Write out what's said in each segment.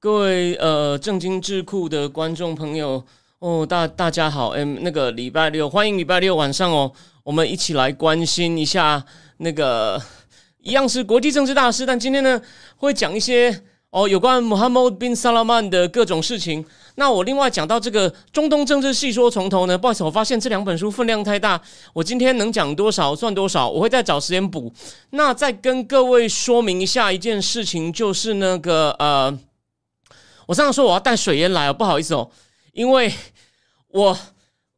各位呃正经智库的观众朋友哦，大大家好，哎，那个礼拜六欢迎礼拜六晚上哦，我们一起来关心一下那个一样是国际政治大事，但今天呢会讲一些哦有关 Muhammad bin Salman 的各种事情。那我另外讲到这个中东政治细说从头呢，不好意思，我发现这两本书分量太大，我今天能讲多少算多少，我会再找时间补。那再跟各位说明一下一件事情，就是那个呃，我上次说我要带水烟来哦，不好意思哦，因为 我。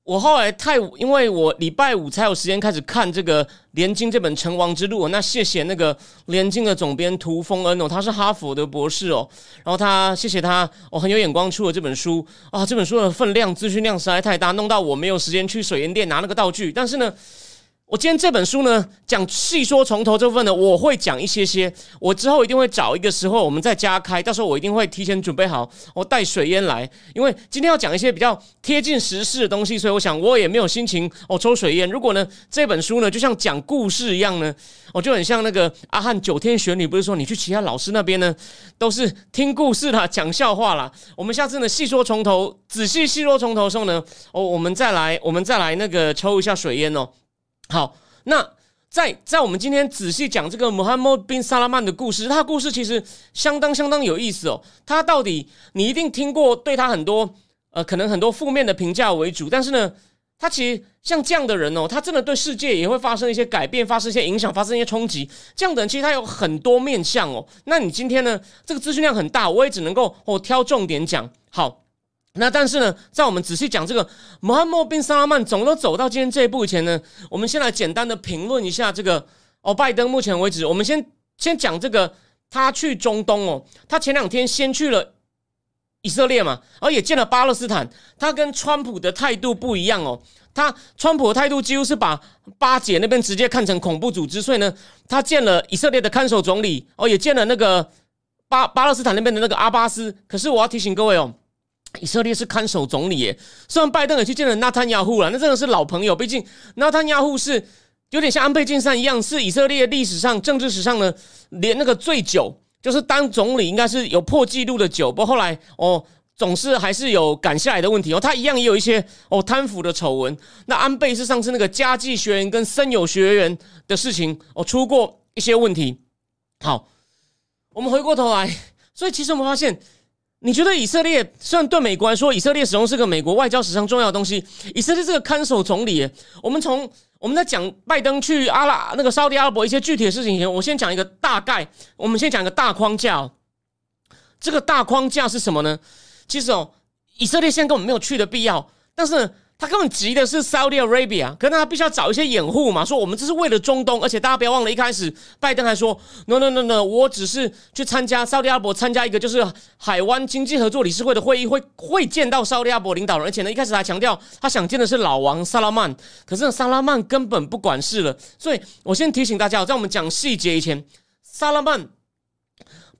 我后来太，因为我礼拜五才有时间开始看这个《连经》这本《成王之路》。那谢谢那个《连经》的总编涂峰恩哦，他是哈佛的博士哦。然后他谢谢他哦，很有眼光出了这本书啊。这本书的分量、资讯量实在太大，弄到我没有时间去水烟店拿那个道具。但是呢。我今天这本书呢，讲细说从头这部分呢，我会讲一些些。我之后一定会找一个时候，我们再加开。到时候我一定会提前准备好，我带水烟来。因为今天要讲一些比较贴近时事的东西，所以我想我也没有心情哦抽水烟。如果呢这本书呢，就像讲故事一样呢，我就很像那个阿汉九天玄女，不是说你去其他老师那边呢，都是听故事啦，讲笑话啦。我们下次呢细说从头，仔细细说从头的时候呢，哦，我们再来，我们再来那个抽一下水烟哦。好，那在在我们今天仔细讲这个穆罕默德·宾·萨拉曼的故事，他的故事其实相当相当有意思哦。他到底你一定听过对他很多呃可能很多负面的评价为主，但是呢，他其实像这样的人哦，他真的对世界也会发生一些改变，发生一些影响，发生一些冲击。这样的人其实他有很多面相哦。那你今天呢，这个资讯量很大，我也只能够哦挑重点讲。好。那但是呢，在我们仔细讲这个穆罕默德·宾·萨拉曼总都走到今天这一步以前呢，我们先来简单的评论一下这个哦，拜登目前为止，我们先先讲这个他去中东哦，他前两天先去了以色列嘛，而也见了巴勒斯坦，他跟川普的态度不一样哦，他川普的态度几乎是把巴解那边直接看成恐怖组织，所以呢，他见了以色列的看守总理哦，也见了那个巴巴勒斯坦那边的那个阿巴斯，可是我要提醒各位哦。以色列是看守总理耶，虽然拜登也去见了纳坦亚胡了，那真的是老朋友。毕竟纳坦亚胡是有点像安倍晋三一样，是以色列历史上政治史上呢连那个最久，就是当总理应该是有破纪录的久。不过后来哦，总是还是有赶下来的问题哦。他一样也有一些哦贪腐的丑闻。那安倍是上次那个家计学员跟森友学员的事情哦出过一些问题。好，我们回过头来，所以其实我们发现。你觉得以色列虽然对美国来说，以色列始终是个美国外交史上重要的东西。以色列这个看守总理，我们从我们在讲拜登去阿拉那个沙特阿拉伯一些具体的事情前，我先讲一个大概，我们先讲一个大框架。这个大框架是什么呢？其实哦，以色列现在根本没有去的必要，但是。他根本急的是 Saudi Arabia，可是他必须要找一些掩护嘛，说我们这是为了中东，而且大家不要忘了，一开始拜登还说 No No No No，我只是去参加 Saudi 阿拉伯参加一个就是海湾经济合作理事会的会议，会会见到 Saudi 阿拉伯领导人，而且呢一开始还强调他想见的是老王萨拉曼，可是萨拉曼根本不管事了，所以我先提醒大家，在我们讲细节以前，萨拉曼。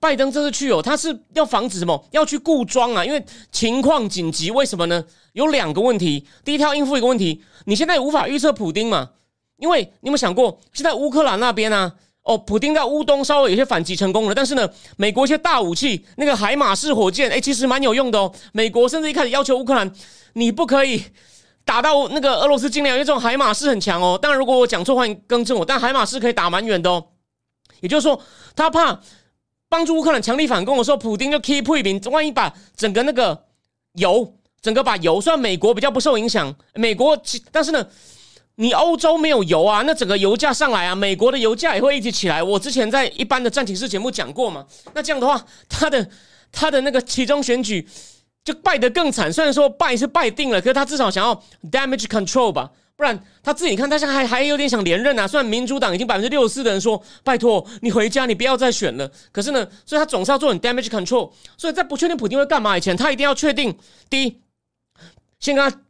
拜登这次去哦，他是要防止什么？要去固装啊，因为情况紧急。为什么呢？有两个问题。第一，他应付一个问题，你现在无法预测普丁嘛？因为你有没有想过，现在乌克兰那边呢？哦，普丁在乌东稍微有些反击成功了，但是呢，美国一些大武器，那个海马式火箭，哎，其实蛮有用的哦。美国甚至一开始要求乌克兰，你不可以打到那个俄罗斯境内，因为这种海马式很强哦。当然，如果我讲错，欢迎更正我。但海马式可以打蛮远的哦。也就是说，他怕。帮助乌克兰强力反攻的时候，普京就 keep 退兵。万一把整个那个油，整个把油，虽然美国比较不受影响，美国，但是呢，你欧洲没有油啊，那整个油价上来啊，美国的油价也会一起起来。我之前在一般的战情室节目讲过嘛，那这样的话，他的他的那个其中选举就败得更惨。虽然说败是败定了，可是他至少想要 damage control 吧，不然他自己看，他现在还还有点想连任啊。虽然民主党已经百分之六十四的人说，拜托你回家，你不要再选了。可是呢，所以他总是要做很 damage control。所以在不确定普京会干嘛以前，他一定要确定：第一，先跟他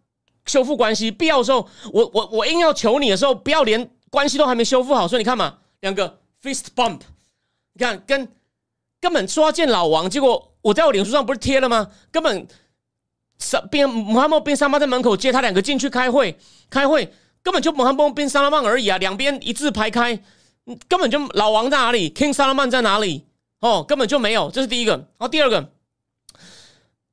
修复关系；必要的时候，我我我硬要求你的时候，不要连关系都还没修复好。所以你看嘛，两个 fist bump，你看跟根本说要见老王，结果我在我脸书上不是贴了吗？根本。萨边穆罕默德边沙拉在门口接他两个进去开会，开会根本就穆罕默德边沙拉曼而已啊，两边一字排开，根本就老王在哪里，King 萨拉曼在哪里？哦，根本就没有，这是第一个。然后第二个，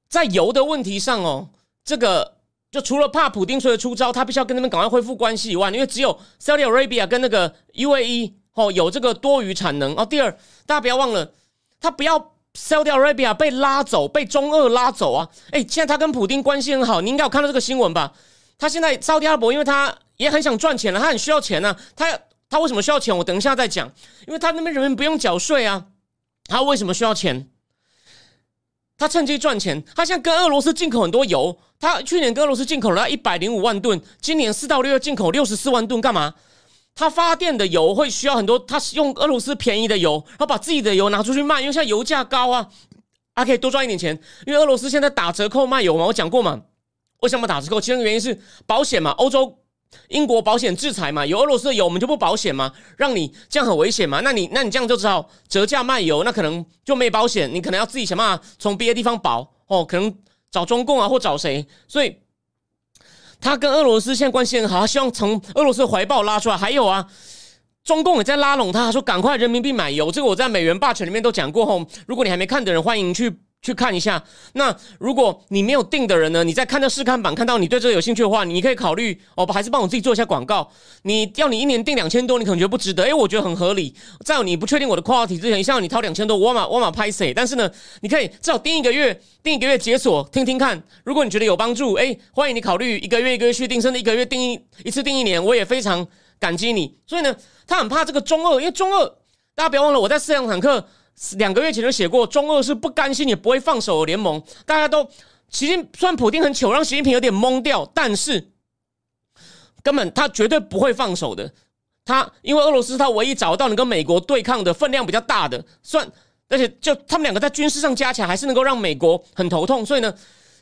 在油的问题上哦，这个就除了怕普丁所以出招，他必须要跟他们赶快恢复关系以外，因为只有 Saudi Arabia 跟那个 UAE 哦有这个多余产能。哦，第二，大家不要忘了，他不要。Saudi Arabia 被拉走，被中俄拉走啊！哎，现在他跟普京关系很好，你应该有看到这个新闻吧？他现在 Saudi 阿拉伯，因为他也很想赚钱了，他很需要钱呢。他他为什么需要钱？我等一下再讲。因为他那边人民不用缴税啊，他为什么需要钱？他趁机赚钱。他现在跟俄罗斯进口很多油，他去年跟俄罗斯进口了一百零五万吨，今年四到六月进口六十四万吨，干嘛？他发电的油会需要很多，他用俄罗斯便宜的油，然后把自己的油拿出去卖，因为现在油价高啊，他可以多赚一点钱。因为俄罗斯现在打折扣卖油嘛，我讲过嘛，为什么打折扣？其中原因是保险嘛，欧洲、英国保险制裁嘛，有俄罗斯的油我们就不保险嘛，让你这样很危险嘛，那你那你这样就只好折价卖油，那可能就没保险，你可能要自己想办法从别的地方保哦，可能找中共啊或找谁，所以。他跟俄罗斯现在关系很好，他希望从俄罗斯怀抱拉出来。还有啊，中共也在拉拢他，说赶快人民币买油。这个我在美元霸权里面都讲过吼，如果你还没看的人，欢迎去。去看一下。那如果你没有定的人呢？你在看这试看版，看到你对这个有兴趣的话，你可以考虑哦，还是帮我自己做一下广告。你要你一年订两千多，你可能觉得不值得。诶，我觉得很合理。在你不确定我的 quality 之前，像你掏两千多，我马我马拍谁？但是呢，你可以至少定一个月，定一个月解锁听听看。如果你觉得有帮助，诶，欢迎你考虑一个月一个月续订，甚至一个月定一一次定一年，我也非常感激你。所以呢，他很怕这个中二，因为中二，大家不要忘了，我在四辆坦克。两个月前就写过，中俄是不甘心也不会放手的联盟。大家都，习近算普京很糗，让习近平有点懵掉，但是根本他绝对不会放手的。他因为俄罗斯是他唯一找到能跟美国对抗的分量比较大的，算而且就他们两个在军事上加起来还是能够让美国很头痛，所以呢。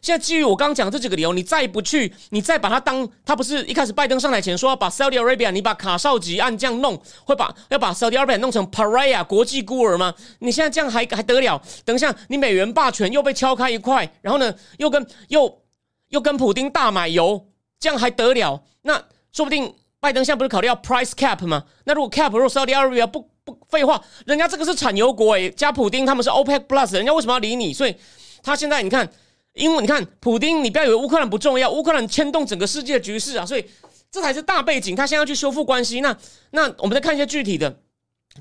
现在基于我刚刚讲这几个理由，你再不去，你再把它当他不是一开始拜登上台前说要把 Saudi Arabia，你把卡绍吉按这样弄，会把要把 Saudi Arabia 弄成 Pariah 国际孤儿吗？你现在这样还还得了？等一下，你美元霸权又被敲开一块，然后呢，又跟又又跟普丁大买油，这样还得了？那说不定拜登现在不是考虑要 price cap 吗？那如果 cap 如果 Saudi Arabia 不不废话，人家这个是产油国诶，加普丁他们是 OPEC Plus，人家为什么要理你？所以他现在你看。因为你看，普丁，你不要以为乌克兰不重要，乌克兰牵动整个世界的局势啊，所以这才是大背景。他现在要去修复关系，那那我们再看一些具体的。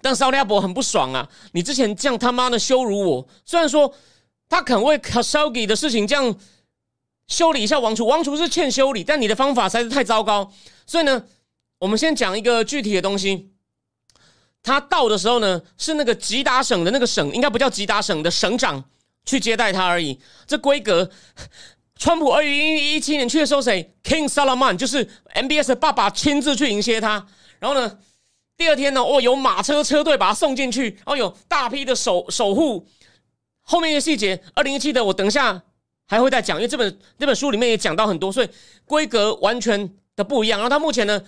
但沙利阿伯很不爽啊，你之前这样他妈的羞辱我，虽然说他肯为卡绍吉的事情这样修理一下王储，王储是欠修理，但你的方法实在是太糟糕。所以呢，我们先讲一个具体的东西。他到的时候呢，是那个吉达省的那个省，应该不叫吉达省的省长。去接待他而已，这规格。川普二零一七年去的时候，谁？King Solomon 就是 MBS 的爸爸亲自去迎接他。然后呢，第二天呢，哦，有马车车队把他送进去，然后有大批的守守护。后面的细节，二零一七的我等一下还会再讲，因为这本这本书里面也讲到很多，所以规格完全的不一样。然后他目前呢。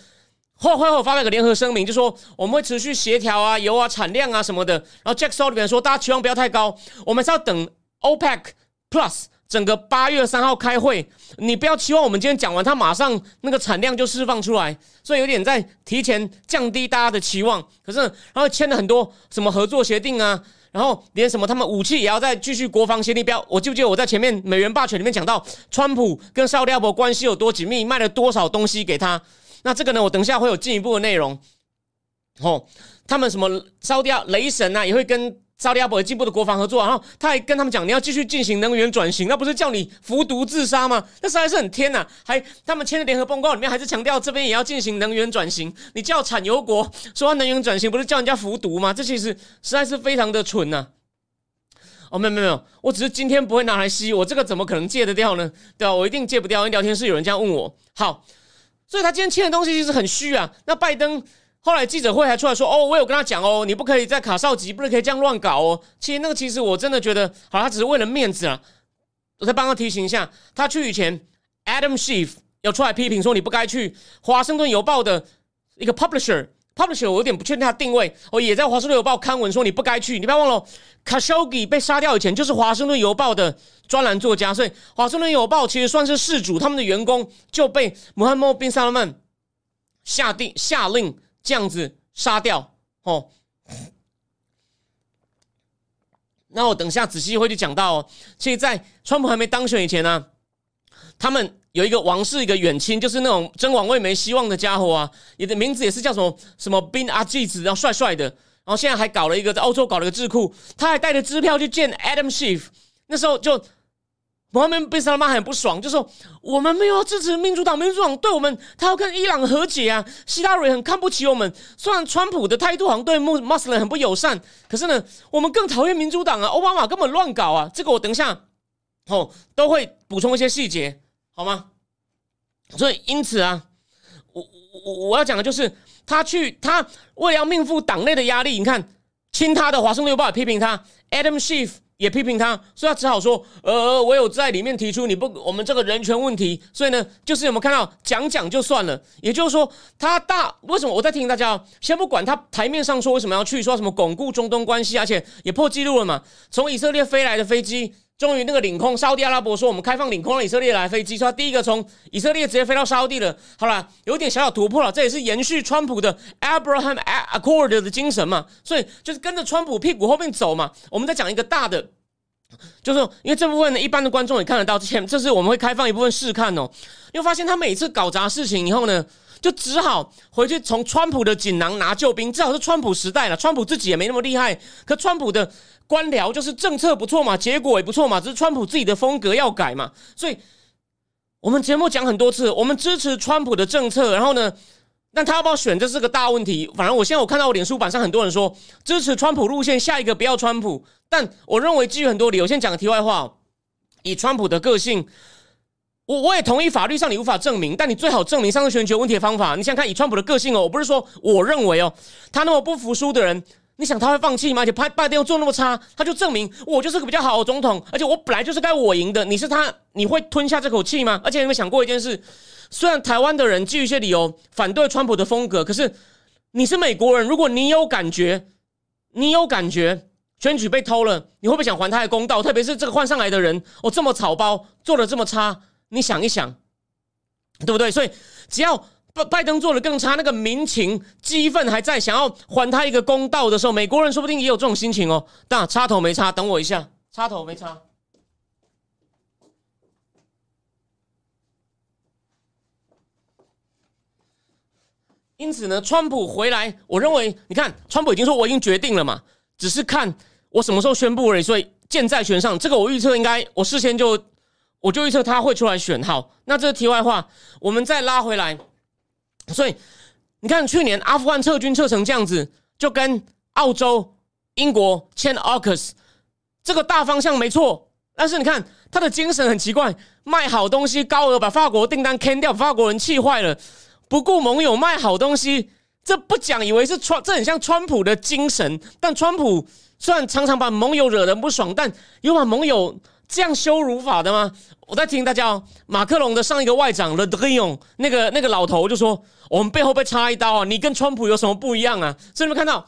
后会后发了个联合声明，就说我们会持续协调啊，油啊产量啊什么的。然后 Jack Sullivan 说，大家期望不要太高，我们是要等 OPEC Plus 整个八月三号开会，你不要期望我们今天讲完，它马上那个产量就释放出来，所以有点在提前降低大家的期望。可是，然后签了很多什么合作协定啊，然后连什么他们武器也要再继续国防协定。标，我记不记得我在前面美元霸权里面讲到，川普跟沙特阿伯关系有多紧密，卖了多少东西给他。那这个呢？我等一下会有进一步的内容。哦，他们什么烧掉雷神啊，也会跟沙利阿伯进步的国防合作。然后他还跟他们讲，你要继续进行能源转型，那不是叫你服毒自杀吗？那实在是很天呐！还他们签的联合报告里面还是强调这边也要进行能源转型。你叫产油国说能源转型，不是叫人家服毒吗？这其实实在是非常的蠢呐！哦，没有没有没有，我只是今天不会拿来吸，我这个怎么可能戒得掉呢？对吧？我一定戒不掉，因为聊天室有人这样问我。好。所以他今天签的东西其实很虚啊。那拜登后来记者会还出来说：“哦，我有跟他讲哦，你不可以在卡绍吉，不能可以这样乱搞哦。”其实那个其实我真的觉得，好，他只是为了面子啊。我再帮他提醒一下，他去以前，Adam Schiff 要出来批评说你不该去华盛顿邮报的一个 publisher。Publisher，我有点不确定他定位。哦，也在《华盛顿邮报》刊文说你不该去。你不要忘了，Khashoggi 被杀掉以前就是《华盛顿邮报》的专栏作家，所以《华盛顿邮报》其实算是事主，他们的员工就被穆罕默德·宾·萨勒曼下定下令这样子杀掉。哦，那我等下仔细会去讲到哦。其实，在川普还没当选以前呢，他们。有一个王室一个远亲，就是那种争王位没希望的家伙啊，你的名字也是叫什么什么 Bin 阿吉子，然后帅帅的，然后现在还搞了一个在欧洲搞了一个智库，他还带着支票去见 Adam Schiff，那时候就摩哈门被萨拉曼很不爽，就说我们没有支持民主党，民主党对我们他要跟伊朗和解啊，希拉蕊很看不起我们，虽然川普的态度好像对穆穆斯林很不友善，可是呢，我们更讨厌民主党啊，奥巴马根本乱搞啊，这个我等一下哦都会补充一些细节。好吗？所以因此啊，我我我要讲的就是，他去他为了要命负党内的压力，你看亲他的《华盛顿邮报》批评他，Adam Schiff 也批评他，所以他只好说，呃，我有在里面提出你不我们这个人权问题，所以呢，就是有没有看到讲讲就算了，也就是说，他大为什么我在提醒大家哦，先不管他台面上说为什么要去说什么巩固中东关系，而且也破纪录了嘛，从以色列飞来的飞机。终于，那个领空，沙特阿拉伯说我们开放领空了以色列来飞机，说第一个从以色列直接飞到沙地了。好了，有点小小突破了，这也是延续川普的 Abraham Accord 的精神嘛。所以就是跟着川普屁股后面走嘛。我们再讲一个大的，就是因为这部分呢，一般的观众也看得到。之前这是我们会开放一部分试看哦，又发现他每次搞砸事情以后呢，就只好回去从川普的锦囊拿救兵。至少是川普时代了，川普自己也没那么厉害，可川普的。官僚就是政策不错嘛，结果也不错嘛，只是川普自己的风格要改嘛。所以，我们节目讲很多次，我们支持川普的政策。然后呢，但他要不要选，这是个大问题。反正我现在我看到我脸书版上很多人说支持川普路线，下一个不要川普。但我认为基于很多理由，先讲个题外话。以川普的个性，我我也同意法律上你无法证明，但你最好证明上次选举问题的方法。你想看以川普的个性哦，我不是说我认为哦，他那么不服输的人。你想他会放弃吗？而且拜拜登又做那么差，他就证明我就是个比较好的总统，而且我本来就是该我赢的。你是他，你会吞下这口气吗？而且有没有想过一件事？虽然台湾的人基于一些理由反对川普的风格，可是你是美国人，如果你有感觉，你有感觉选举被偷了，你会不会想还他的公道？特别是这个换上来的人，哦，这么草包，做的这么差，你想一想，对不对？所以只要。拜拜登做的更差，那个民情激愤还在，想要还他一个公道的时候，美国人说不定也有这种心情哦。但插头没插，等我一下，插头没插。因此呢，川普回来，我认为，你看，川普已经说我已经决定了嘛，只是看我什么时候宣布而已。所以箭在弦上，这个我预测应该，我事先就我就预测他会出来选。好，那这个题外话，我们再拉回来。所以你看，去年阿富汗撤军撤成这样子，就跟澳洲、英国签 AUKUS 这个大方向没错。但是你看他的精神很奇怪，卖好东西高额把法国订单坑掉，法国人气坏了，不顾盟友卖好东西，这不讲以为是川，这很像川普的精神。但川普虽然常常把盟友惹人不爽，但有把盟友。这样羞辱法的吗？我在听大家哦，马克龙的上一个外长 Le Drian 那个那个老头就说，我们背后被插一刀啊！你跟川普有什么不一样啊？所以你们看到，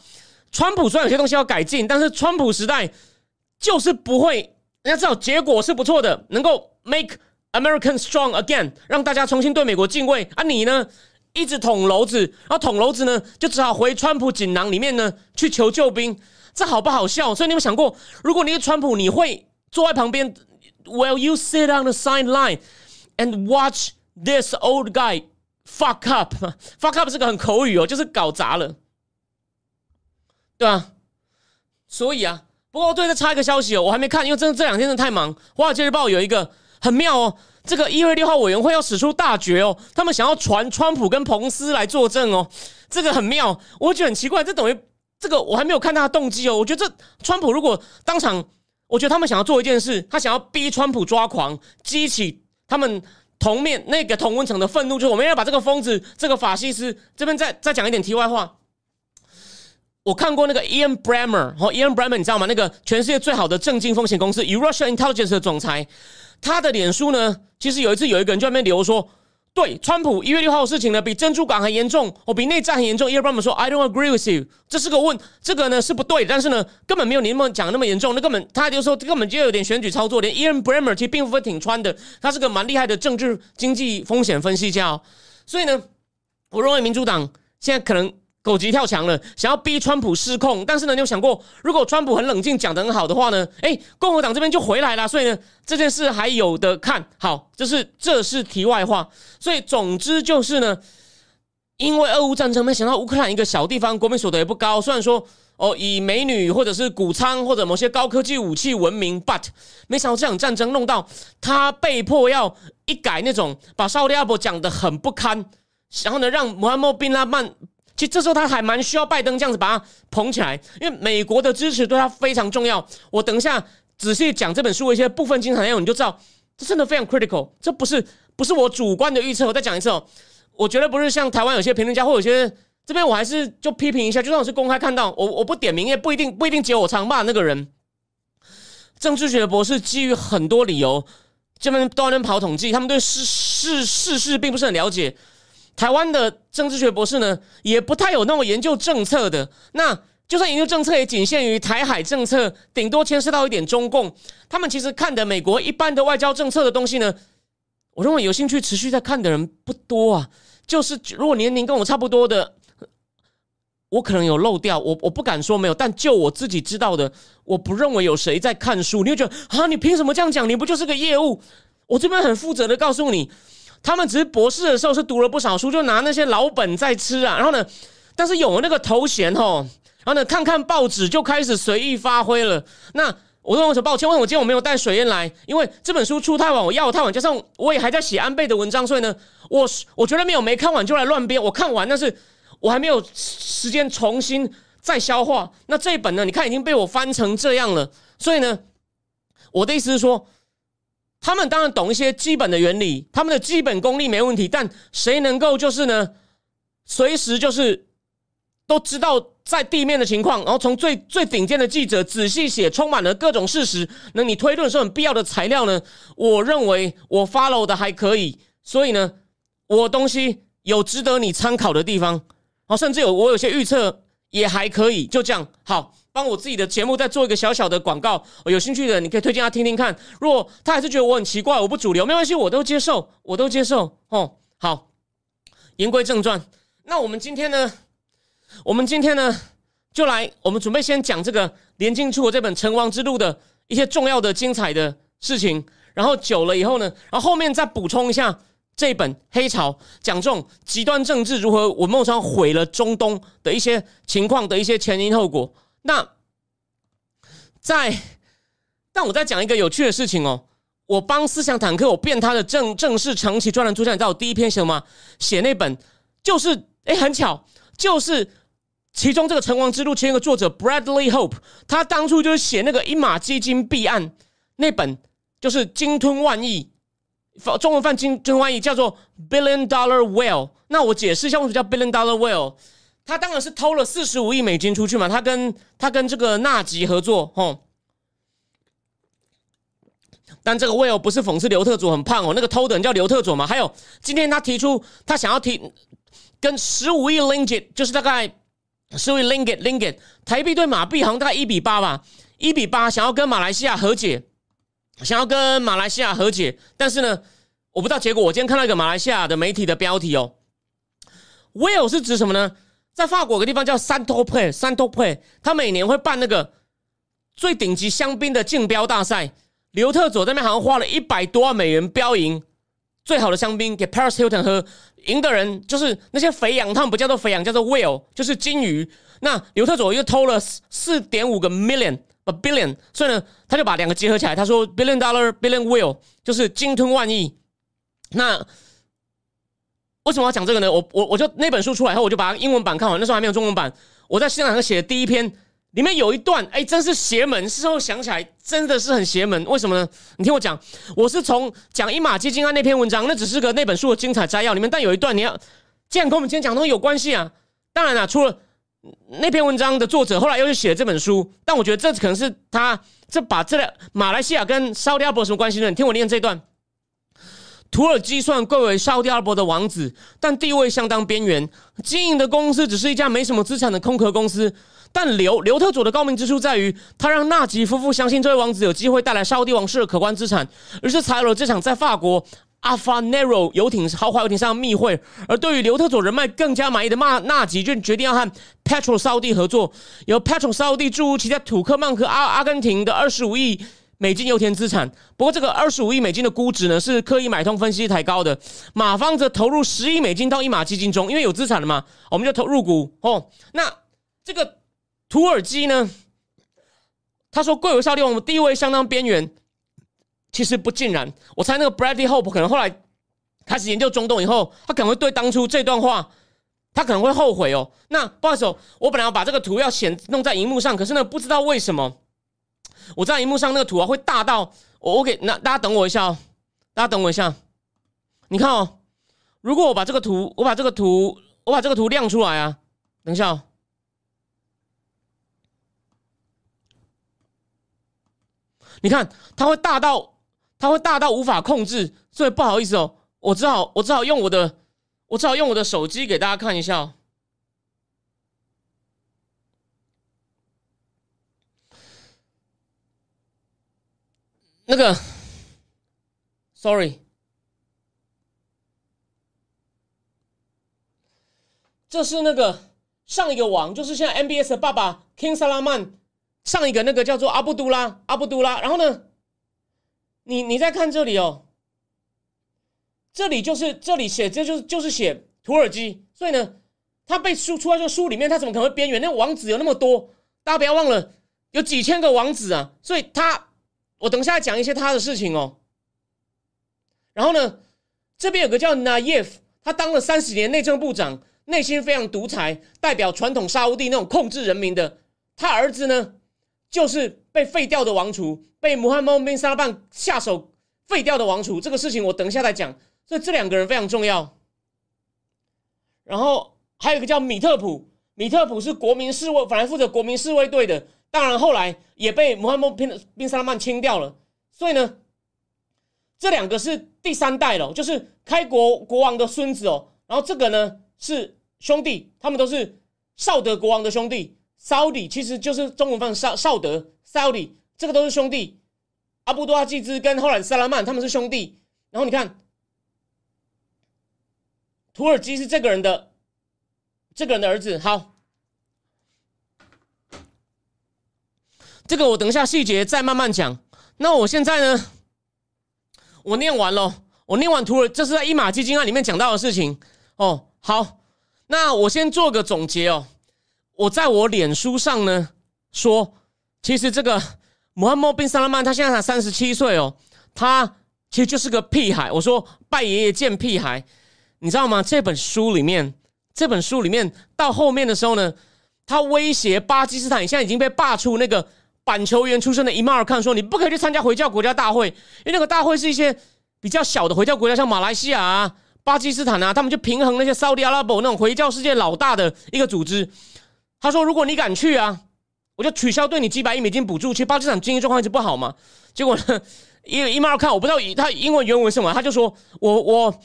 川普虽然有些东西要改进，但是川普时代就是不会，人家知道结果是不错的，能够 make American strong again，让大家重新对美国敬畏。啊，你呢一直捅娄子，然后捅娄子呢就只好回川普锦囊里面呢去求救兵，这好不好笑？所以你有想过，如果你是川普，你会？坐在旁边，Will you sit on the sideline and watch this old guy fuck up？fuck up 是个很口语哦，就是搞砸了，对吧？所以啊，不过对，再插一个消息哦，我还没看，因为真的这两天真的太忙。华尔街日报有一个很妙哦，这个一月六号委员会要使出大绝哦，他们想要传川普跟彭斯来作证哦，这个很妙，我觉得很奇怪，这等于这个我还没有看他的动机哦，我觉得这川普如果当场。我觉得他们想要做一件事，他想要逼川普抓狂，激起他们同面那个同温层的愤怒，就是我们要把这个疯子、这个法西斯这边再再讲一点题外话。我看过那个 Ian Bremmer，哦，Ian Bremmer，你知道吗？那个全世界最好的政经风险公司 Eurasia Intelligence 的总裁，他的脸书呢，其实有一次有一个人就在那边留说。对，川普一月六号的事情呢，比珍珠港还严重，哦，比内战还严重。伊尔巴姆说：“I don't agree with you。”这是个问，这个呢是不对，但是呢，根本没有你那么讲那么严重。那根本他就说，根本就有点选举操作。连伊恩布雷默其实并不会挺川的，他是个蛮厉害的政治经济风险分析家。哦所以呢，我认为民主党现在可能。狗急跳墙了，想要逼川普失控，但是呢，你有想过，如果川普很冷静，讲得很好的话呢？哎，共和党这边就回来了，所以呢，这件事还有的看好。这是这是题外话，所以总之就是呢，因为俄乌战争，没想到乌克兰一个小地方，国民所得也不高，虽然说哦以美女或者是谷仓或者某些高科技武器闻名，but 没想到这场战争弄到他被迫要一改那种把沙利阿伯讲的很不堪，然后呢，让穆罕默德·宾拉曼。其实这时候他还蛮需要拜登这样子把他捧起来，因为美国的支持对他非常重要。我等一下仔细讲这本书的一些部分精彩内容，你就知道这真的非常 critical。这不是不是我主观的预测。我再讲一次哦，我觉得不是像台湾有些评论家或有些这边，我还是就批评一下，就算我是公开看到，我我不点名，也不一定不一定只有我常骂那个人。政治学博士基于很多理由，这边都能跑统计，他们对事事事事并不是很了解。台湾的政治学博士呢，也不太有那么研究政策的。那就算研究政策，也仅限于台海政策，顶多牵涉到一点中共。他们其实看的美国一般的外交政策的东西呢，我认为有兴趣持续在看的人不多啊。就是如果年龄跟我差不多的，我可能有漏掉，我我不敢说没有，但就我自己知道的，我不认为有谁在看书。你会觉得啊，你凭什么这样讲？你不就是个业务？我这边很负责的告诉你。他们只是博士的时候是读了不少书，就拿那些老本在吃啊。然后呢，但是有了那个头衔吼，然后呢，看看报纸就开始随意发挥了。那我说我很抱歉，为什么今天我没有带水烟来？因为这本书出太晚，我要太晚，加上我也还在写安倍的文章，所以呢，我我觉得没有没看完就来乱编。我看完，但是我还没有时间重新再消化。那这一本呢，你看已经被我翻成这样了，所以呢，我的意思是说。他们当然懂一些基本的原理，他们的基本功力没问题，但谁能够就是呢，随时就是都知道在地面的情况，然后从最最顶尖的记者仔细写，充满了各种事实，那你推论是很必要的材料呢？我认为我 follow 的还可以，所以呢，我东西有值得你参考的地方，哦，甚至有我有些预测也还可以，就这样好。帮我自己的节目再做一个小小的广告，有兴趣的你可以推荐他听听看。如果他还是觉得我很奇怪，我不主流，没关系，我都接受，我都接受。哦，好，言归正传，那我们今天呢？我们今天呢，就来，我们准备先讲这个连进出这本《成王之路》的一些重要的、精彩的事情。然后久了以后呢，然后后面再补充一下这本《黑潮》，讲这种极端政治如何文梦上毁了中东的一些情况的一些前因后果。那在，但我在讲一个有趣的事情哦。我帮思想坦克，我变他的正正式长期专栏出现。你知道我第一篇写什么？写那本就是哎，很巧，就是其中这个《成王之路》其中一个作者 Bradley Hope，他当初就是写那个一马基金弊案那本，就是鲸吞万亿，中文翻鲸吞万亿叫做 Billion Dollar Whale。那我解释一下为什么叫 Billion Dollar Whale。他当然是偷了四十五亿美金出去嘛，他跟他跟这个纳吉合作，吼。但这个 Will 不是讽刺刘特佐很胖哦，那个偷的人叫刘特佐嘛。还有今天他提出他想要提跟十五亿 Linget，就是大概十五亿 Linget Linget 台币对马币好像大概一比八吧，一比八想要跟马来西亚和解，想要跟马来西亚和解，但是呢，我不知道结果。我今天看到一个马来西亚的媒体的标题哦，Will 是指什么呢？在法国有个地方叫 s a n t o p e s a n t o p e 他每年会办那个最顶级香槟的竞标大赛。刘特佐那边好像花了一百多万美元标赢最好的香槟给 Paris Hilton 喝，赢的人就是那些肥羊，他们不叫做肥羊，叫做 whale，就是金鱼。那刘特佐又偷了四点五个 million，a billion，所以呢，他就把两个结合起来，他说 billion dollar billion whale 就是鲸吞万亿。那为什么要讲这个呢？我我我就那本书出来后，我就把英文版看完。那时候还没有中文版。我在现场写的第一篇里面有一段，哎，真是邪门。事后想起来，真的是很邪门。为什么呢？你听我讲，我是从讲一马基金案那篇文章，那只是个那本书的精彩摘要里面，但有一段你要，既然跟我们今天讲东西有关系啊，当然了，除了那篇文章的作者后来又去写了这本书，但我觉得这可能是他这把这两马来西亚跟沙特阿伯什么关系呢？你听我念这段。土耳其算贵为沙特阿拉伯的王子，但地位相当边缘。经营的公司只是一家没什么资产的空壳公司。但刘刘特佐的高明之处在于，他让纳吉夫妇相信这位王子有机会带来沙特王室的可观资产，于是才有了这场在法国阿法内罗游艇豪华游艇上的密会。而对于刘特佐人脉更加满意的纳纳吉，就决定要和 Petrol 沙特合作，由 Petrol 沙特注入其在土克曼和阿阿根廷的二十五亿。美金油田资产，不过这个二十五亿美金的估值呢，是刻意买通分析抬高的。马方则投入十亿美金到一马基金中，因为有资产了嘛，我们就投入股哦。那这个土耳其呢，他说贵为沙利王，地位相当边缘，其实不尽然。我猜那个 Bradley Hope 可能后来开始研究中东以后，他可能会对当初这段话，他可能会后悔哦。那不好意思，哦我本来要把这个图要显弄在荧幕上，可是呢，不知道为什么。我在荧幕上那个图啊，会大到我我给那大家等我一下哦，大家等我一下。你看哦，如果我把这个图，我把这个图，我把这个图亮出来啊，等一下哦。你看，它会大到，它会大到无法控制，所以不好意思哦，我只好我只好用我的，我只好用我的手机给大家看一下。那个，sorry，这是那个上一个王，就是现在 MBS 的爸爸 King Salman，上一个那个叫做阿布都拉，阿布都拉。然后呢，你你再看这里哦，这里就是这里写，这就是就是写土耳其。所以呢，他被书出来这个书里面，他怎么可能会边缘？那王子有那么多，大家不要忘了，有几千个王子啊，所以他。我等下讲一些他的事情哦。然后呢，这边有个叫 Nayef，他当了三十年内政部长，内心非常独裁，代表传统沙乌地那种控制人民的。他儿子呢，就是被废掉的王储，被穆罕默德·沙拉下手废掉的王储。这个事情我等一下再讲。所以这两个人非常重要。然后还有一个叫米特普，米特普是国民侍卫，本来负责国民侍卫队的。当然，后来也被穆罕默德·宾萨拉曼清掉了。所以呢，这两个是第三代了，就是开国国王的孙子哦。然后这个呢是兄弟，他们都是绍德国王的兄弟。Saudi 其实就是中文翻绍绍德，Saudi 这个都是兄弟。阿布多阿季兹跟后来萨拉曼他们是兄弟。然后你看，土耳其是这个人的这个人的儿子。好。这个我等一下细节再慢慢讲。那我现在呢？我念完了，我念完图了，这是在一马基金案里面讲到的事情哦。好，那我先做个总结哦。我在我脸书上呢说，其实这个穆罕默德·宾萨拉曼他现在才三十七岁哦，他其实就是个屁孩。我说拜爷爷见屁孩，你知道吗？这本书里面，这本书里面到后面的时候呢，他威胁巴基斯坦，现在已经被罢黜那个。板球员出身的伊马尔看说：“你不可以去参加回教国家大会，因为那个大会是一些比较小的回教国家，像马来西亚啊、巴基斯坦啊，他们就平衡那些沙特阿拉伯那种回教世界老大的一个组织。”他说：“如果你敢去啊，我就取消对你几百亿美金补助。其实巴基斯坦经济状况一直不好嘛。结果呢，因为伊马尔看我不知道他英文原文什么，他就说我我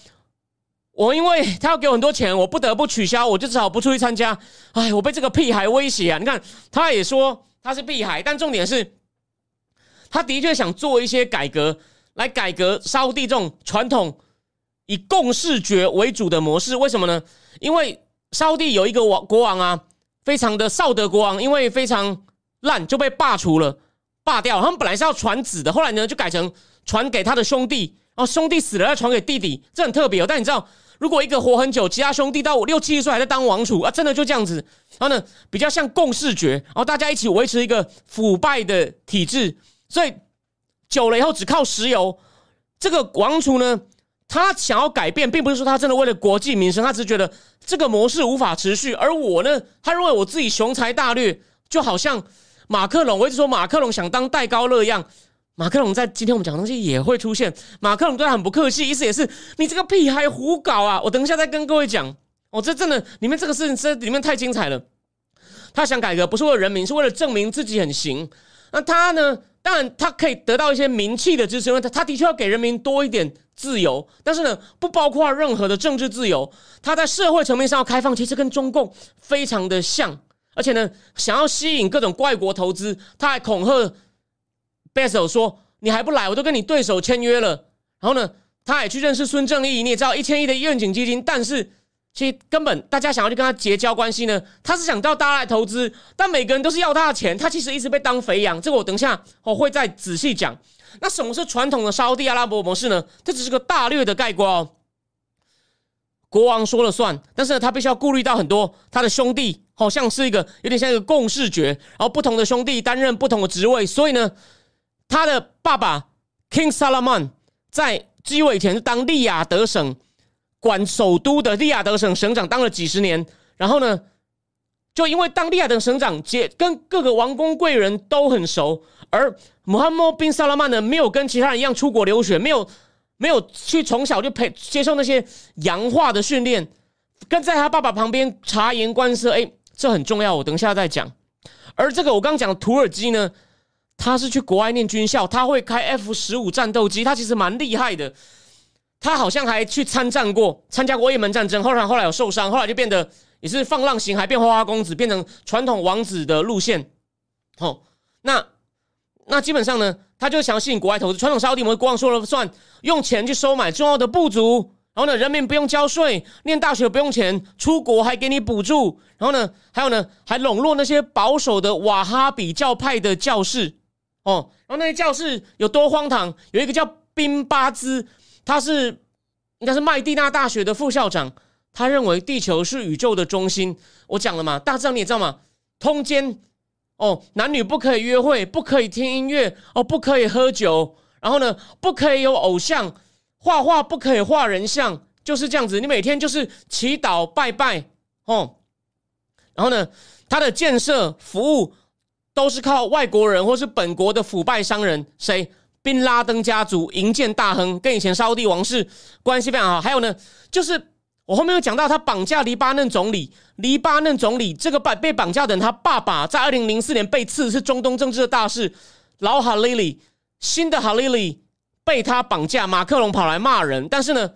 我，因为他要给我很多钱，我不得不取消，我就只好不出去参加。哎，我被这个屁孩威胁啊！你看，他也说。”他是碧海，但重点是，他的确想做一些改革，来改革沙地这种传统以共视觉为主的模式。为什么呢？因为沙地有一个王国王啊，非常的少德国王，因为非常烂就被罢除了，罢掉。他们本来是要传子的，后来呢就改成传给他的兄弟，然后兄弟死了要传给弟弟，这很特别哦。但你知道？如果一个活很久，其他兄弟到我六七十岁还在当王储啊，真的就这样子。然后呢，比较像共视觉，然后大家一起维持一个腐败的体制。所以久了以后，只靠石油。这个王储呢，他想要改变，并不是说他真的为了国计民生，他只是觉得这个模式无法持续。而我呢，他认为我自己雄才大略，就好像马克龙，我一直说马克龙想当戴高乐一样。马克龙在今天我们讲的东西也会出现。马克龙对他很不客气，意思也是你这个屁孩胡搞啊！我等一下再跟各位讲。哦，这真的里面这个事情这里面太精彩了。他想改革不是为了人民，是为了证明自己很行。那他呢？当然他可以得到一些名气的支持，因为他他的确要给人民多一点自由。但是呢，不包括任何的政治自由。他在社会层面上要开放，其实跟中共非常的像。而且呢，想要吸引各种外国投资，他还恐吓。Basil 说：“你还不来，我都跟你对手签约了。”然后呢，他也去认识孙正义，你也知道一千亿的愿景基金，但是其实根本大家想要去跟他结交关系呢，他是想叫大家来投资，但每个人都是要他的钱，他其实一直被当肥羊。这个我等一下我会再仔细讲。那什么是传统的沙地阿拉伯模式呢？这只是个大略的概括哦。国王说了算，但是呢，他必须要顾虑到很多他的兄弟，好像是一个有点像一个共视觉，然后不同的兄弟担任不同的职位，所以呢。他的爸爸 King Salaman 在基委前当利雅得省管首都的利雅得省省长，当了几十年。然后呢，就因为当利雅得省长，接跟各个王公贵人都很熟。而 Muhammad bin Salman 呢，没有跟其他人一样出国留学，没有没有去从小就培接受那些洋化的训练，跟在他爸爸旁边察言观色。哎，这很重要，我等一下再讲。而这个我刚刚讲的土耳其呢？他是去国外念军校，他会开 F 十五战斗机，他其实蛮厉害的。他好像还去参战过，参加过也门战争，后来后来有受伤，后来就变得也是放浪形骸，变花花公子，变成传统王子的路线。哦，那那基本上呢，他就想吸引国外投资。传统沙地们国王说了算，用钱去收买重要的部族，然后呢，人民不用交税，念大学不用钱，出国还给你补助，然后呢，还有呢，还笼络那些保守的瓦哈比教派的教士。哦，然后那些教室有多荒唐？有一个叫宾巴兹，他是应该是麦地那大学的副校长。他认为地球是宇宙的中心。我讲了嘛，大致上你也知道嘛，通奸哦，男女不可以约会，不可以听音乐哦，不可以喝酒，然后呢，不可以有偶像，画画不可以画人像，就是这样子。你每天就是祈祷拜拜哦，然后呢，他的建设服务。都是靠外国人或是本国的腐败商人，谁？宾拉登家族、营建大亨，跟以前沙地王室关系非常好。还有呢，就是我后面有讲到，他绑架黎巴嫩总理，黎巴嫩总理这个被被绑架的人，他爸爸在二零零四年被刺，是中东政治的大事。老哈利里，新的哈利里被他绑架，马克龙跑来骂人，但是呢，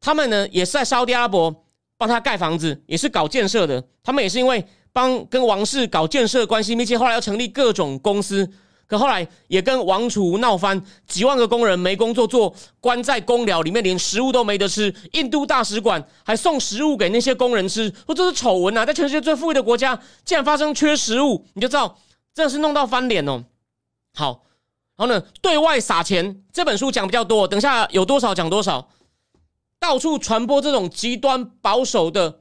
他们呢也是在沙地阿拉伯帮他盖房子，也是搞建设的。他们也是因为。帮跟王室搞建设关系密切，后来要成立各种公司，可后来也跟王储闹翻，几万个工人没工作做，关在公寮里面，连食物都没得吃。印度大使馆还送食物给那些工人吃，说这是丑闻啊！在全世界最富裕的国家，竟然发生缺食物，你就知道真的是弄到翻脸哦。好，然后呢，对外撒钱，这本书讲比较多，等下有多少讲多少，到处传播这种极端保守的。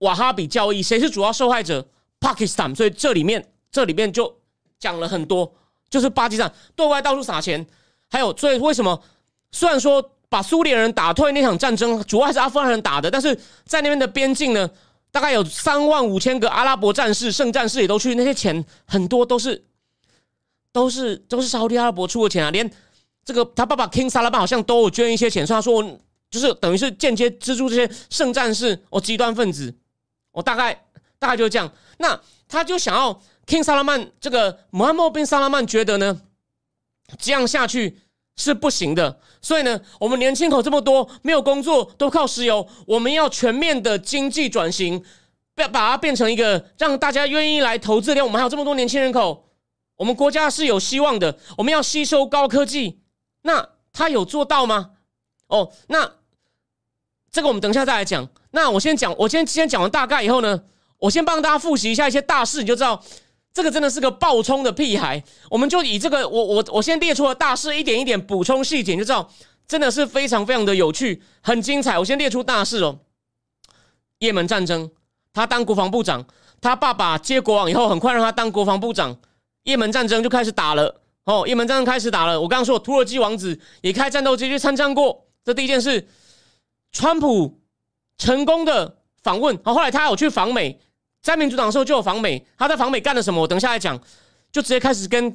瓦哈比教义，谁是主要受害者？Pakistan，所以这里面这里面就讲了很多，就是巴基斯坦对外到处撒钱，还有所以为什么虽然说把苏联人打退那场战争，主要还是阿富汗人打的，但是在那边的边境呢，大概有三万五千个阿拉伯战士、圣战士也都去，那些钱很多都是都是都是沙特阿拉伯出的钱啊，连这个他爸爸 King 萨拉曼好像都有捐一些钱，所以他说就是等于是间接资助这些圣战士哦，极端分子。我大概大概就是这样，那他就想要 King 萨拉曼这个 Muhammad bin 萨拉曼觉得呢，这样下去是不行的，所以呢，我们年轻口这么多，没有工作，都靠石油，我们要全面的经济转型，要把它变成一个让大家愿意来投资的。我们还有这么多年轻人口，我们国家是有希望的。我们要吸收高科技，那他有做到吗？哦，那。这个我们等一下再来讲。那我先讲，我先先讲完大概以后呢，我先帮大家复习一下一些大事，你就知道这个真的是个爆冲的屁孩。我们就以这个，我我我先列出了大事，一点一点补充细节，你就知道真的是非常非常的有趣，很精彩。我先列出大事哦。也门战争，他当国防部长，他爸爸接国王以后，很快让他当国防部长。也门战争就开始打了哦，也门战争开始打了。我刚刚说土耳其王子也开战斗机去参战过，这第一件事。川普成功的访问，好，后来他有去访美，在民主党的时候就有访美，他在访美干了什么？我等一下来讲，就直接开始跟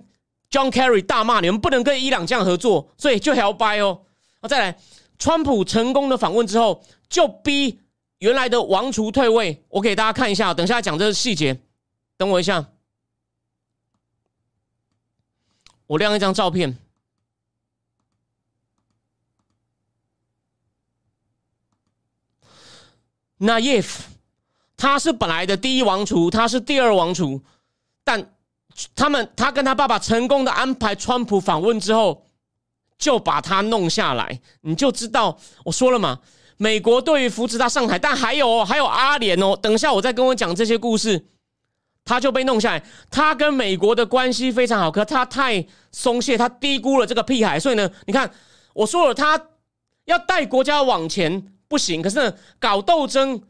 John Kerry 大骂你们不能跟伊朗这样合作，所以就还要掰哦。好，再来，川普成功的访问之后，就逼原来的王储退位。我给大家看一下，等一下讲这个细节。等我一下，我亮一张照片。那 if 他是本来的第一王储，他是第二王储，但他们他跟他爸爸成功的安排川普访问之后，就把他弄下来，你就知道我说了嘛，美国对于扶持他上台，但还有哦还有阿联哦，等一下我再跟我讲这些故事，他就被弄下来，他跟美国的关系非常好，可他太松懈，他低估了这个屁孩，所以呢，你看我说了，他要带国家往前。不行，可是呢，搞斗争、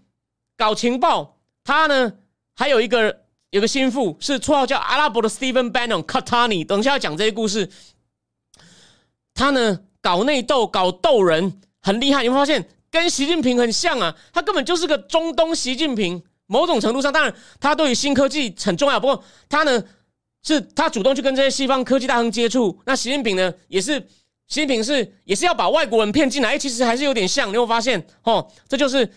搞情报，他呢还有一个有个心腹，是绰号叫阿拉伯的 Stephen Bannon Katani。等一下要讲这些故事，他呢搞内斗、搞斗人很厉害。你会发现跟习近平很像啊，他根本就是个中东习近平。某种程度上，当然他对于新科技很重要，不过他呢是他主动去跟这些西方科技大亨接触。那习近平呢也是。习近平是也是要把外国人骗进来，哎其实还是有点像。你会发现，哦，这就是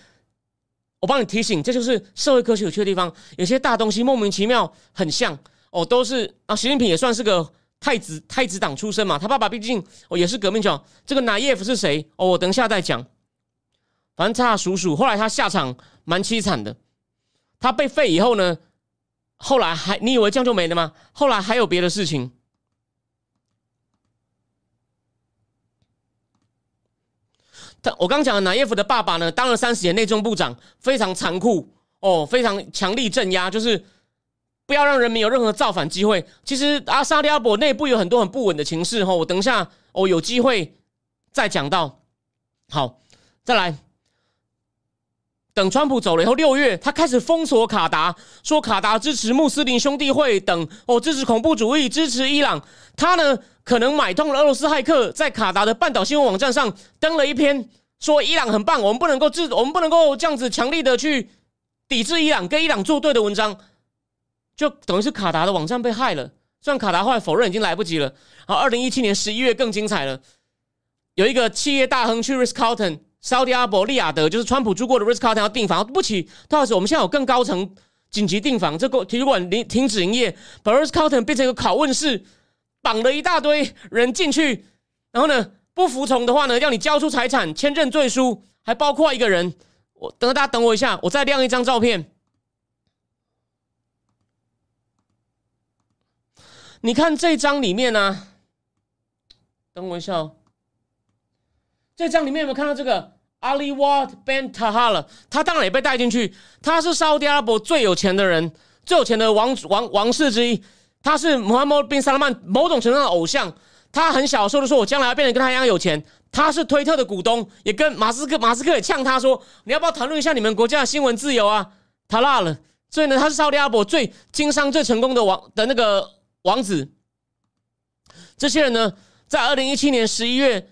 我帮你提醒，这就是社会科学有趣的地方。有些大东西莫名其妙很像哦，都是啊。习近平也算是个太子太子党出身嘛，他爸爸毕竟哦也是革命者。这个拿耶夫是谁？哦，我等一下再讲。反正他叔叔后来他下场蛮凄惨的，他被废以后呢，后来还你以为这样就没了吗？后来还有别的事情。他我刚讲的拿耶夫的爸爸呢，当了三十年内政部长，非常残酷哦，非常强力镇压，就是不要让人民有任何造反机会。其实阿萨利阿伯内部有很多很不稳的情势哈，我等一下哦有机会再讲到。好，再来，等川普走了以后，六月他开始封锁卡达，说卡达支持穆斯林兄弟会等哦，支持恐怖主义，支持伊朗。他呢？可能买通了俄罗斯骇客，在卡达的半岛新闻网站上登了一篇，说伊朗很棒，我们不能够制，我们不能够这样子强力的去抵制伊朗，跟伊朗作对的文章，就等于是卡达的网站被害了。虽然卡达后来否认，已经来不及了。好，二零一七年十一月更精彩了，有一个企业大亨去 r i s c o u t o n 沙特阿伯利亚德，就是川普住过的 Ritz Carlton 要订房，不起，不好意思，我们现在有更高层紧急订房，这个体育馆停停止营业，把 Ritz Carlton 变成一个拷问室。绑了一大堆人进去，然后呢，不服从的话呢，要你交出财产、签认罪书，还包括一个人。我等大家等我一下，我再亮一张照片。你看这张里面呢，等我一下哦。这张里面有没有看到这个 Ali Wad Ben Tahal？他当然也被带进去。他是沙特阿拉伯最有钱的人，最有钱的王王王室之一。他是 Mohammed bin Salman 某种程度的偶像。他很小的时候就说：“我将来要变成跟他一样有钱。”他是推特的股东，也跟马斯克，马斯克也呛他说：“你要不要谈论一下你们国家的新闻自由啊？”他辣了。所以呢，他是沙特阿拉伯最经商最成功的王的那个王子。这些人呢，在二零一七年十一月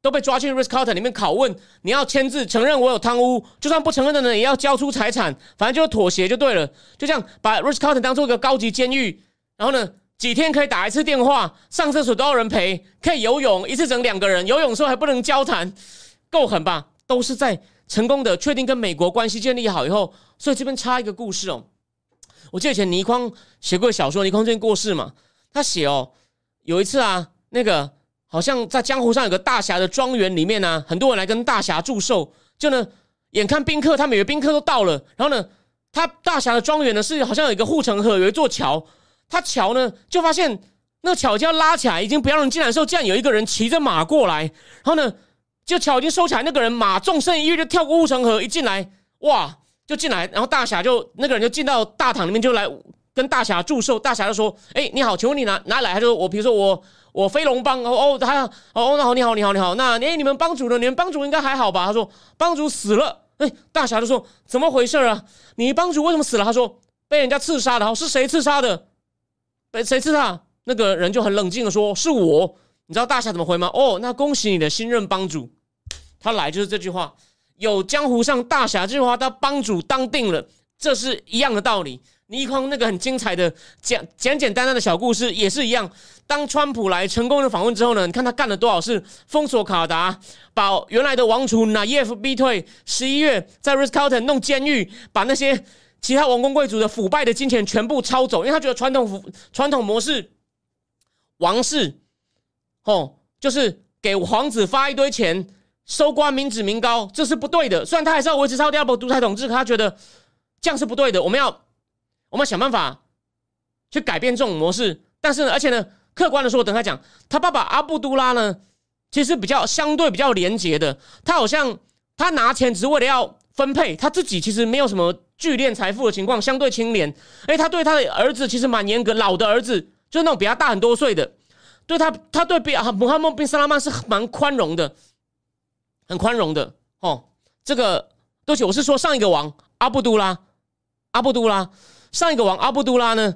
都被抓进 r i s c Carter 里面拷问。你要签字承认我有贪污，就算不承认的呢，也要交出财产。反正就是妥协就对了。就这样把 r i s c Carter 当做一个高级监狱。然后呢，几天可以打一次电话，上厕所都要人陪，可以游泳一次整两个人，游泳的时候还不能交谈，够狠吧？都是在成功的确定跟美国关系建立好以后，所以这边插一个故事哦。我记得以前倪匡写过小说，倪匡最近过世嘛，他写哦，有一次啊，那个好像在江湖上有个大侠的庄园里面呢，很多人来跟大侠祝寿，就呢，眼看宾客，他每个宾客都到了，然后呢，他大侠的庄园呢是好像有一个护城河，有一座桥。他桥呢，就发现那个桥就要拉起来，已经不让人进来的时候，竟然有一个人骑着马过来，然后呢，就桥已经收起来，那个人马纵身一跃就跳过护城河，一进来，哇，就进来，然后大侠就那个人就进到大堂里面，就来跟大侠祝寿。大侠就说：“哎，你好，请问你哪哪来？”他说：“我比如说我我飞龙帮哦哦，他哦那好你好你好你好，那哎你们帮主呢？你们帮主应该还好吧？”他说：“帮主死了。”哎，大侠就说：“怎么回事啊？你帮主为什么死了？”他说：“被人家刺杀的。”好，是谁刺杀的？被谁刺杀？那个人就很冷静的说：“是我。”你知道大侠怎么回吗？哦，那恭喜你的新任帮主，他来就是这句话。有江湖上大侠这句话，他帮主当定了。这是一样的道理。倪匡那个很精彩的简简简单单的小故事也是一样。当川普来成功的访问之后呢，你看他干了多少事：封锁卡达，把原来的王储纳耶夫逼退；十一月在 r i s c a r t o n 弄监狱，把那些其他王公贵族的腐败的金钱全部抄走，因为他觉得传统传统模式王室哦，就是给皇子发一堆钱，收刮民脂民膏，这是不对的。虽然他还是要维持超第二波独裁统治，他觉得这样是不对的。我们要。我们要想办法去改变这种模式，但是呢，而且呢，客观的说，等他讲，他爸爸阿布都拉呢，其实比较相对比较廉洁的，他好像他拿钱只是为了要分配，他自己其实没有什么聚敛财富的情况，相对清廉。哎，他对他的儿子其实蛮严格，老的儿子就是那种比他大很多岁的，对他，他对比啊，穆罕默宾萨拉曼是蛮宽容的，很宽容的哦。这个对不起，我是说上一个王阿布都拉，阿布都拉。上一个王阿布都拉呢，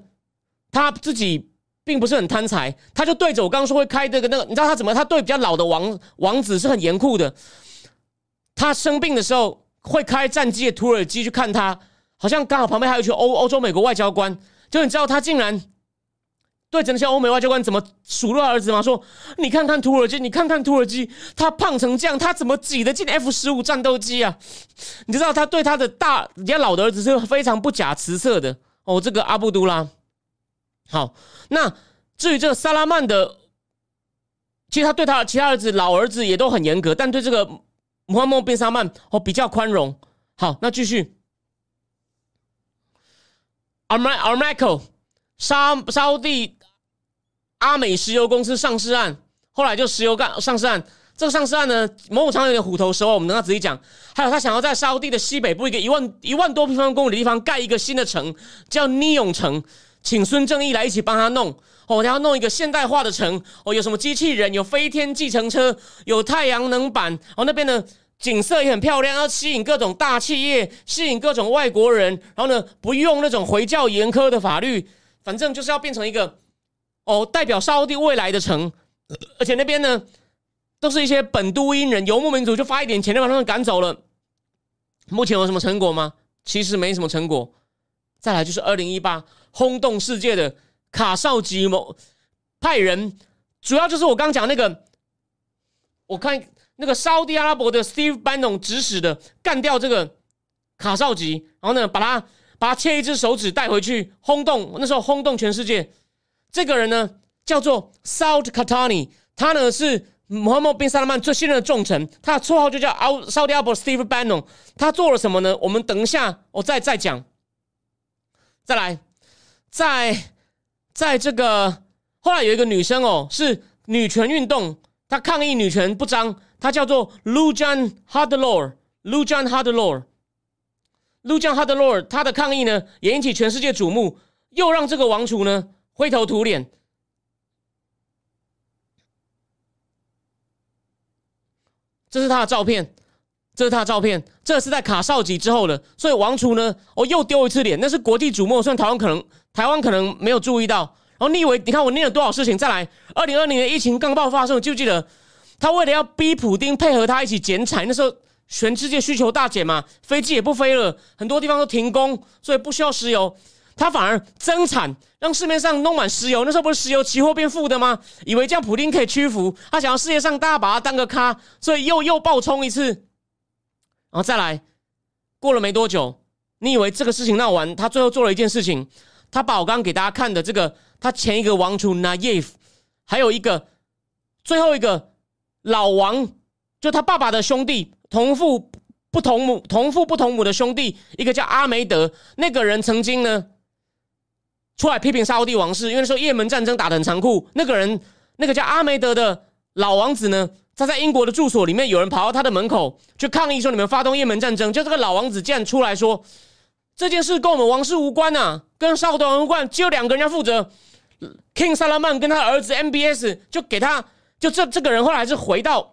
他自己并不是很贪财，他就对着我刚刚说会开这个那个，你知道他怎么？他对比较老的王王子是很严酷的。他生病的时候会开战机的土耳其去看他，好像刚好旁边还有一群欧欧洲美国外交官，就你知道他竟然对着那些欧美外交官怎么数落儿子吗？说你看看土耳其，你看看土耳其，他胖成这样，他怎么挤得进 F 十五战斗机啊？你知道他对他的大人家老的儿子是非常不假辞色的。哦，这个阿布都拉，好。那至于这个萨拉曼的，其实他对他其他儿子、老儿子也都很严格，但对这个穆罕默德·萨曼哦比较宽容。好，那继续。阿麦阿麦克沙沙地阿美石油公司上市案，后来就石油干上市案。这个上市案呢，某种程度有点虎头蛇尾，我们等他仔细讲。还有他想要在沙地的西北部一个一万一万多平方公里的地方盖一个新的城，叫尼永城，请孙正义来一起帮他弄。哦，然后弄一个现代化的城。哦，有什么机器人，有飞天计程车，有太阳能板。哦，那边的景色也很漂亮，要吸引各种大企业，吸引各种外国人。然后呢，不用那种回教严苛的法律，反正就是要变成一个哦，代表沙地未来的城。而且那边呢。都是一些本都因人，游牧民族就发一点钱就把他们赶走了。目前有什么成果吗？其实没什么成果。再来就是二零一八轰动世界的卡绍吉某派人，主要就是我刚讲那个，我看那个沙地阿拉伯的 Steve Bannon 指使的，干掉这个卡绍吉，然后呢，把他把他切一只手指带回去，轰动那时候轰动全世界。这个人呢叫做 Saud Katani，他呢是。穆罕默德·萨拉曼最信任的重臣，他的绰号就叫奥沙迪阿伯 Steve Bannon。他做了什么呢？我们等一下我再再讲。再来，在在这个后来有一个女生哦，是女权运动，她抗议女权不彰，她叫做 Lujan Hardlor，Lujan Hardlor，Lujan Hardlor 她的抗议呢也引起全世界瞩目，又让这个王储呢灰头土脸。这是他的照片，这是他的照片，这是在卡绍吉之后的，所以王储呢，哦，又丢一次脸，那是国际瞩目，虽然台湾可能台湾可能没有注意到。然后你以为，你看我念了多少事情？再来，二零二零年疫情刚爆发的时候，记不记得他为了要逼普丁配合他一起减产，那时候全世界需求大减嘛，飞机也不飞了，很多地方都停工，所以不需要石油。他反而增产，让市面上弄满石油。那时候不是石油期货变负的吗？以为这样普丁可以屈服，他想要世界上大家把他当个咖，所以又又爆冲一次，然后再来。过了没多久，你以为这个事情闹完，他最后做了一件事情，他把我刚给大家看的这个，他前一个王储 Nayef，还有一个最后一个老王，就他爸爸的兄弟，同父不同母，同父不同母的兄弟，一个叫阿梅德，那个人曾经呢。出来批评沙帝王室，因为说也门战争打得很残酷。那个人，那个叫阿梅德的老王子呢，他在英国的住所里面，有人跑到他的门口去抗议，说你们发动也门战争。就这个老王子竟然出来说，这件事跟我们王室无关呐，跟沙特王无关，只有两个人要负责，King 萨拉曼跟他儿子 MBS，就给他，就这这个人后来还是回到。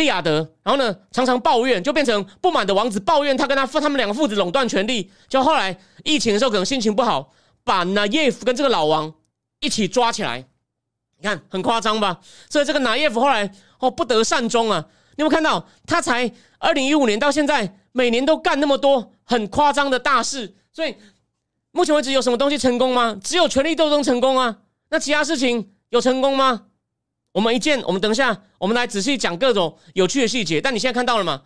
利亚德，然后呢，常常抱怨，就变成不满的王子抱怨他跟他父他们两个父子垄断权力。就后来疫情的时候，可能心情不好，把纳耶夫跟这个老王一起抓起来。你看很夸张吧？所以这个纳耶夫后来哦不得善终啊！你有没有看到他才二零一五年到现在每年都干那么多很夸张的大事，所以目前为止有什么东西成功吗？只有权力斗争成功啊。那其他事情有成功吗？我们一见，我们等一下，我们来仔细讲各种有趣的细节。但你现在看到了吗？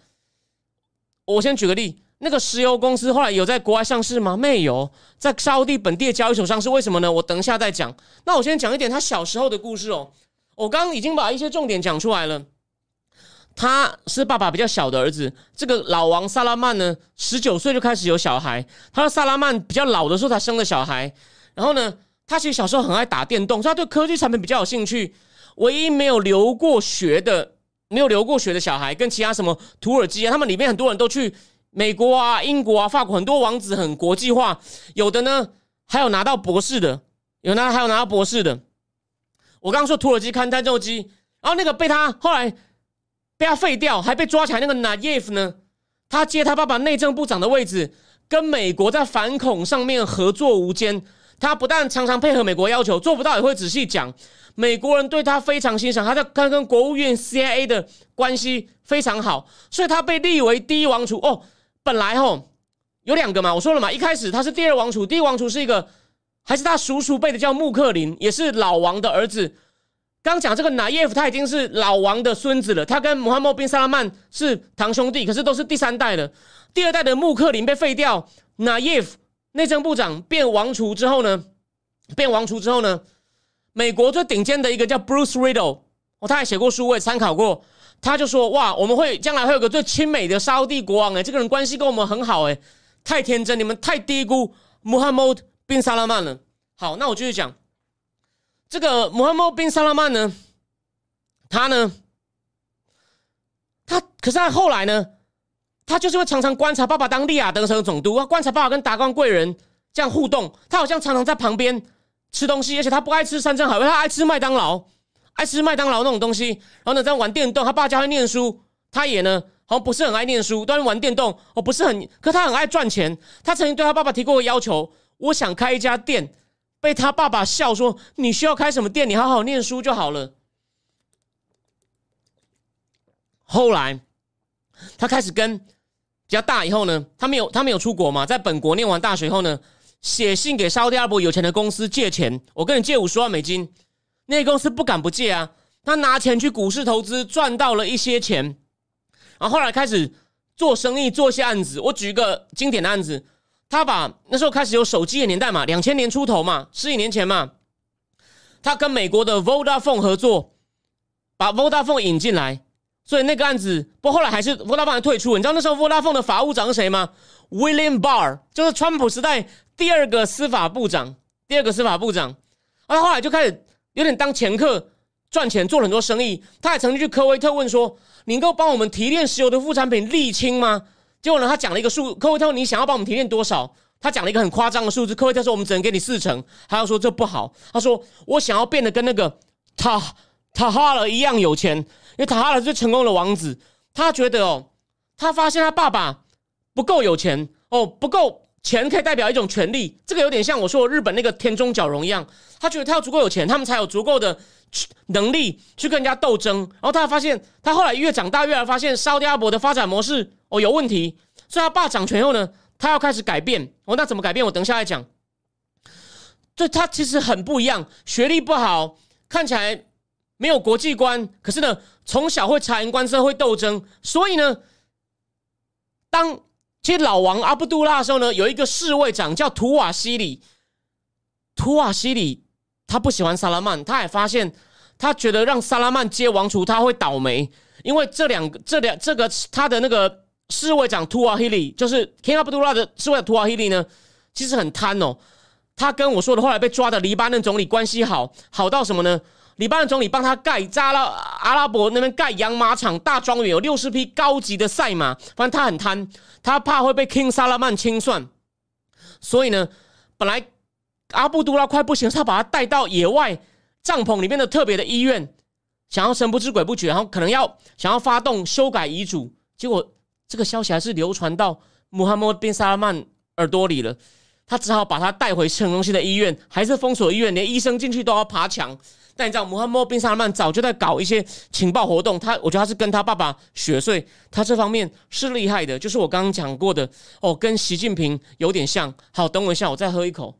我先举个例，那个石油公司后来有在国外上市吗？没有，在沙地本地的交易所上市。为什么呢？我等一下再讲。那我先讲一点他小时候的故事哦。我刚刚已经把一些重点讲出来了。他是爸爸比较小的儿子。这个老王萨拉曼呢，十九岁就开始有小孩。他说萨拉曼比较老的时候才生的小孩。然后呢，他其实小时候很爱打电动，所以他对科技产品比较有兴趣。唯一没有留过学的，没有留过学的小孩，跟其他什么土耳其啊，他们里面很多人都去美国啊、英国啊、法国，很多王子很国际化。有的呢，还有拿到博士的，有拿还有拿到博士的。我刚刚说土耳其勘探斗机，然后那个被他后来被他废掉，还被抓起来那个纳耶夫呢，他接他爸爸内政部长的位置，跟美国在反恐上面合作无间。他不但常常配合美国要求，做不到也会仔细讲。美国人对他非常欣赏，他在他跟国务院 CIA 的关系非常好，所以他被立为第一王储。哦，本来吼有两个嘛，我说了嘛，一开始他是第二王储，第一王储是一个。还是他叔叔辈的叫穆克林，也是老王的儿子。刚讲这个纳耶夫，他已经是老王的孙子了。他跟穆罕默宾萨拉曼是堂兄弟，可是都是第三代的。第二代的穆克林被废掉，纳耶夫内政部长变王储之后呢，变王储之后呢，美国最顶尖的一个叫 Bruce Riddle，哦，他还写过书，我也参考过。他就说：哇，我们会将来会有个最亲美的沙帝国王，哎，这个人关系跟我们很好，哎，太天真，你们太低估穆罕默。宾萨拉曼了？好，那我继续讲这个穆罕默宾萨拉曼呢，他呢，他可是他后来呢，他就是会常常观察爸爸当利雅得城总督，观察爸爸跟达官贵人这样互动。他好像常常在旁边吃东西，而且他不爱吃山珍海味，他爱吃麦当劳，爱吃麦当劳那种东西。然后呢，在玩电动，他爸教他念书，他也呢，好像不是很爱念书，都是玩电动。哦，不是很，可他很爱赚钱。他曾经对他爸爸提过要求。我想开一家店，被他爸爸笑说：“你需要开什么店？你好好念书就好了。”后来他开始跟较大以后呢，他没有他没有出国嘛，在本国念完大学以后呢，写信给沙特阿拉伯有钱的公司借钱，我跟你借五十万美金，那些公司不敢不借啊，他拿钱去股市投资，赚到了一些钱，然后后来开始做生意，做些案子。我举一个经典的案子。他把那时候开始有手机的年代嘛，两千年出头嘛，十几年前嘛，他跟美国的 Vodafone 合作，把 Vodafone 引进来，所以那个案子，不过后来还是 Vodafone 退出。你知道那时候 Vodafone 的法务长是谁吗？William Barr，就是川普时代第二个司法部长，第二个司法部长。他后来就开始有点当掮客赚钱，做了很多生意。他还曾经去科威特问说：“你能够帮我们提炼石油的副产品沥青吗？”结果呢，他讲了一个数，科威特你想要帮我们提炼多少？他讲了一个很夸张的数字，科威特说我们只能给你四成，他要说这不好。他说我想要变得跟那个塔塔哈尔一样有钱，因为塔哈尔是最成功的王子。他觉得哦，他发现他爸爸不够有钱哦，不够钱可以代表一种权利，这个有点像我说日本那个田中角荣一样。他觉得他要足够有钱，他们才有足够的能力去跟人家斗争。然后他发现，他后来越长大越来发现，沙特阿伯的发展模式。哦，有问题，所以他爸掌权后呢，他要开始改变。哦，那怎么改变？我等一下来讲。这他其实很不一样，学历不好，看起来没有国际观，可是呢，从小会察言观色，会斗争。所以呢，当接老王阿布杜拉的时候呢，有一个侍卫长叫图瓦西里。图瓦西里他不喜欢萨拉曼，他也发现，他觉得让萨拉曼接王储，他会倒霉，因为这两、这两、这个他的那个。侍卫长图瓦希里就是 King Abdullah 的侍卫图瓦希里呢，其实很贪哦。他跟我说的，后来被抓的黎巴嫩总理关系好，好到什么呢？黎巴嫩总理帮他盖扎拉阿拉伯那边盖养马场大庄园，有六十匹高级的赛马。反正他很贪，他怕会被 King 萨拉曼清算，所以呢，本来阿布杜拉快不行，他把他带到野外帐篷里面的特别的医院，想要神不知鬼不觉，然后可能要想要发动修改遗嘱，结果。这个消息还是流传到穆罕默德·萨拉曼耳朵里了。他只好把他带回城中心的医院，还是封锁医院，连医生进去都要爬墙。但你知道，穆罕默 bin 萨曼早就在搞一些情报活动，他我觉得他是跟他爸爸学，所以他这方面是厉害的。就是我刚刚讲过的哦，跟习近平有点像。好，等我一下，我再喝一口。